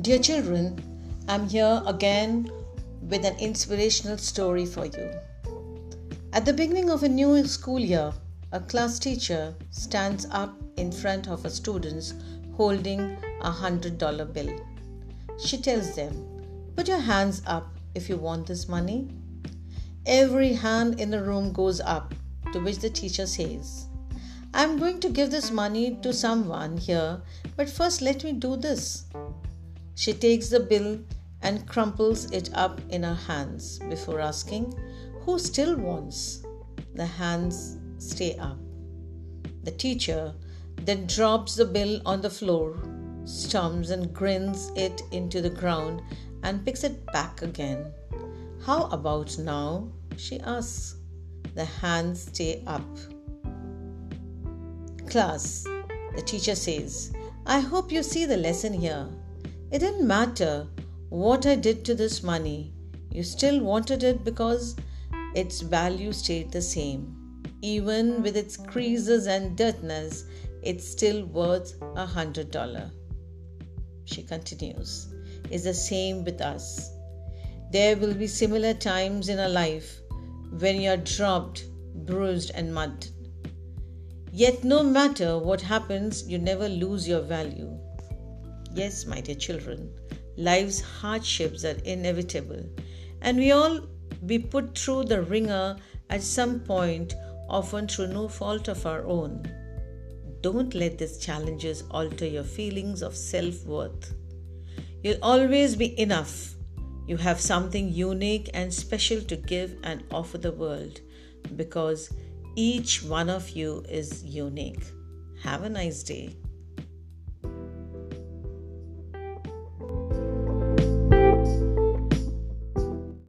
Dear children, I'm here again with an inspirational story for you. At the beginning of a new school year, a class teacher stands up in front of her students holding a hundred dollar bill. She tells them, Put your hands up if you want this money. Every hand in the room goes up, to which the teacher says, I'm going to give this money to someone here, but first let me do this. She takes the bill and crumples it up in her hands before asking, Who still wants? The hands stay up. The teacher then drops the bill on the floor, stumps and grins it into the ground, and picks it back again. How about now? she asks. The hands stay up. Class, the teacher says, I hope you see the lesson here. It didn't matter what I did to this money. You still wanted it because its value stayed the same. Even with its creases and dirtiness, it's still worth a hundred dollar. She continues. It's the same with us. There will be similar times in our life when you are dropped, bruised, and mud. Yet, no matter what happens, you never lose your value. Yes, my dear children, life's hardships are inevitable, and we all be put through the wringer at some point, often through no fault of our own. Don't let these challenges alter your feelings of self worth. You'll always be enough. You have something unique and special to give and offer the world because each one of you is unique. Have a nice day.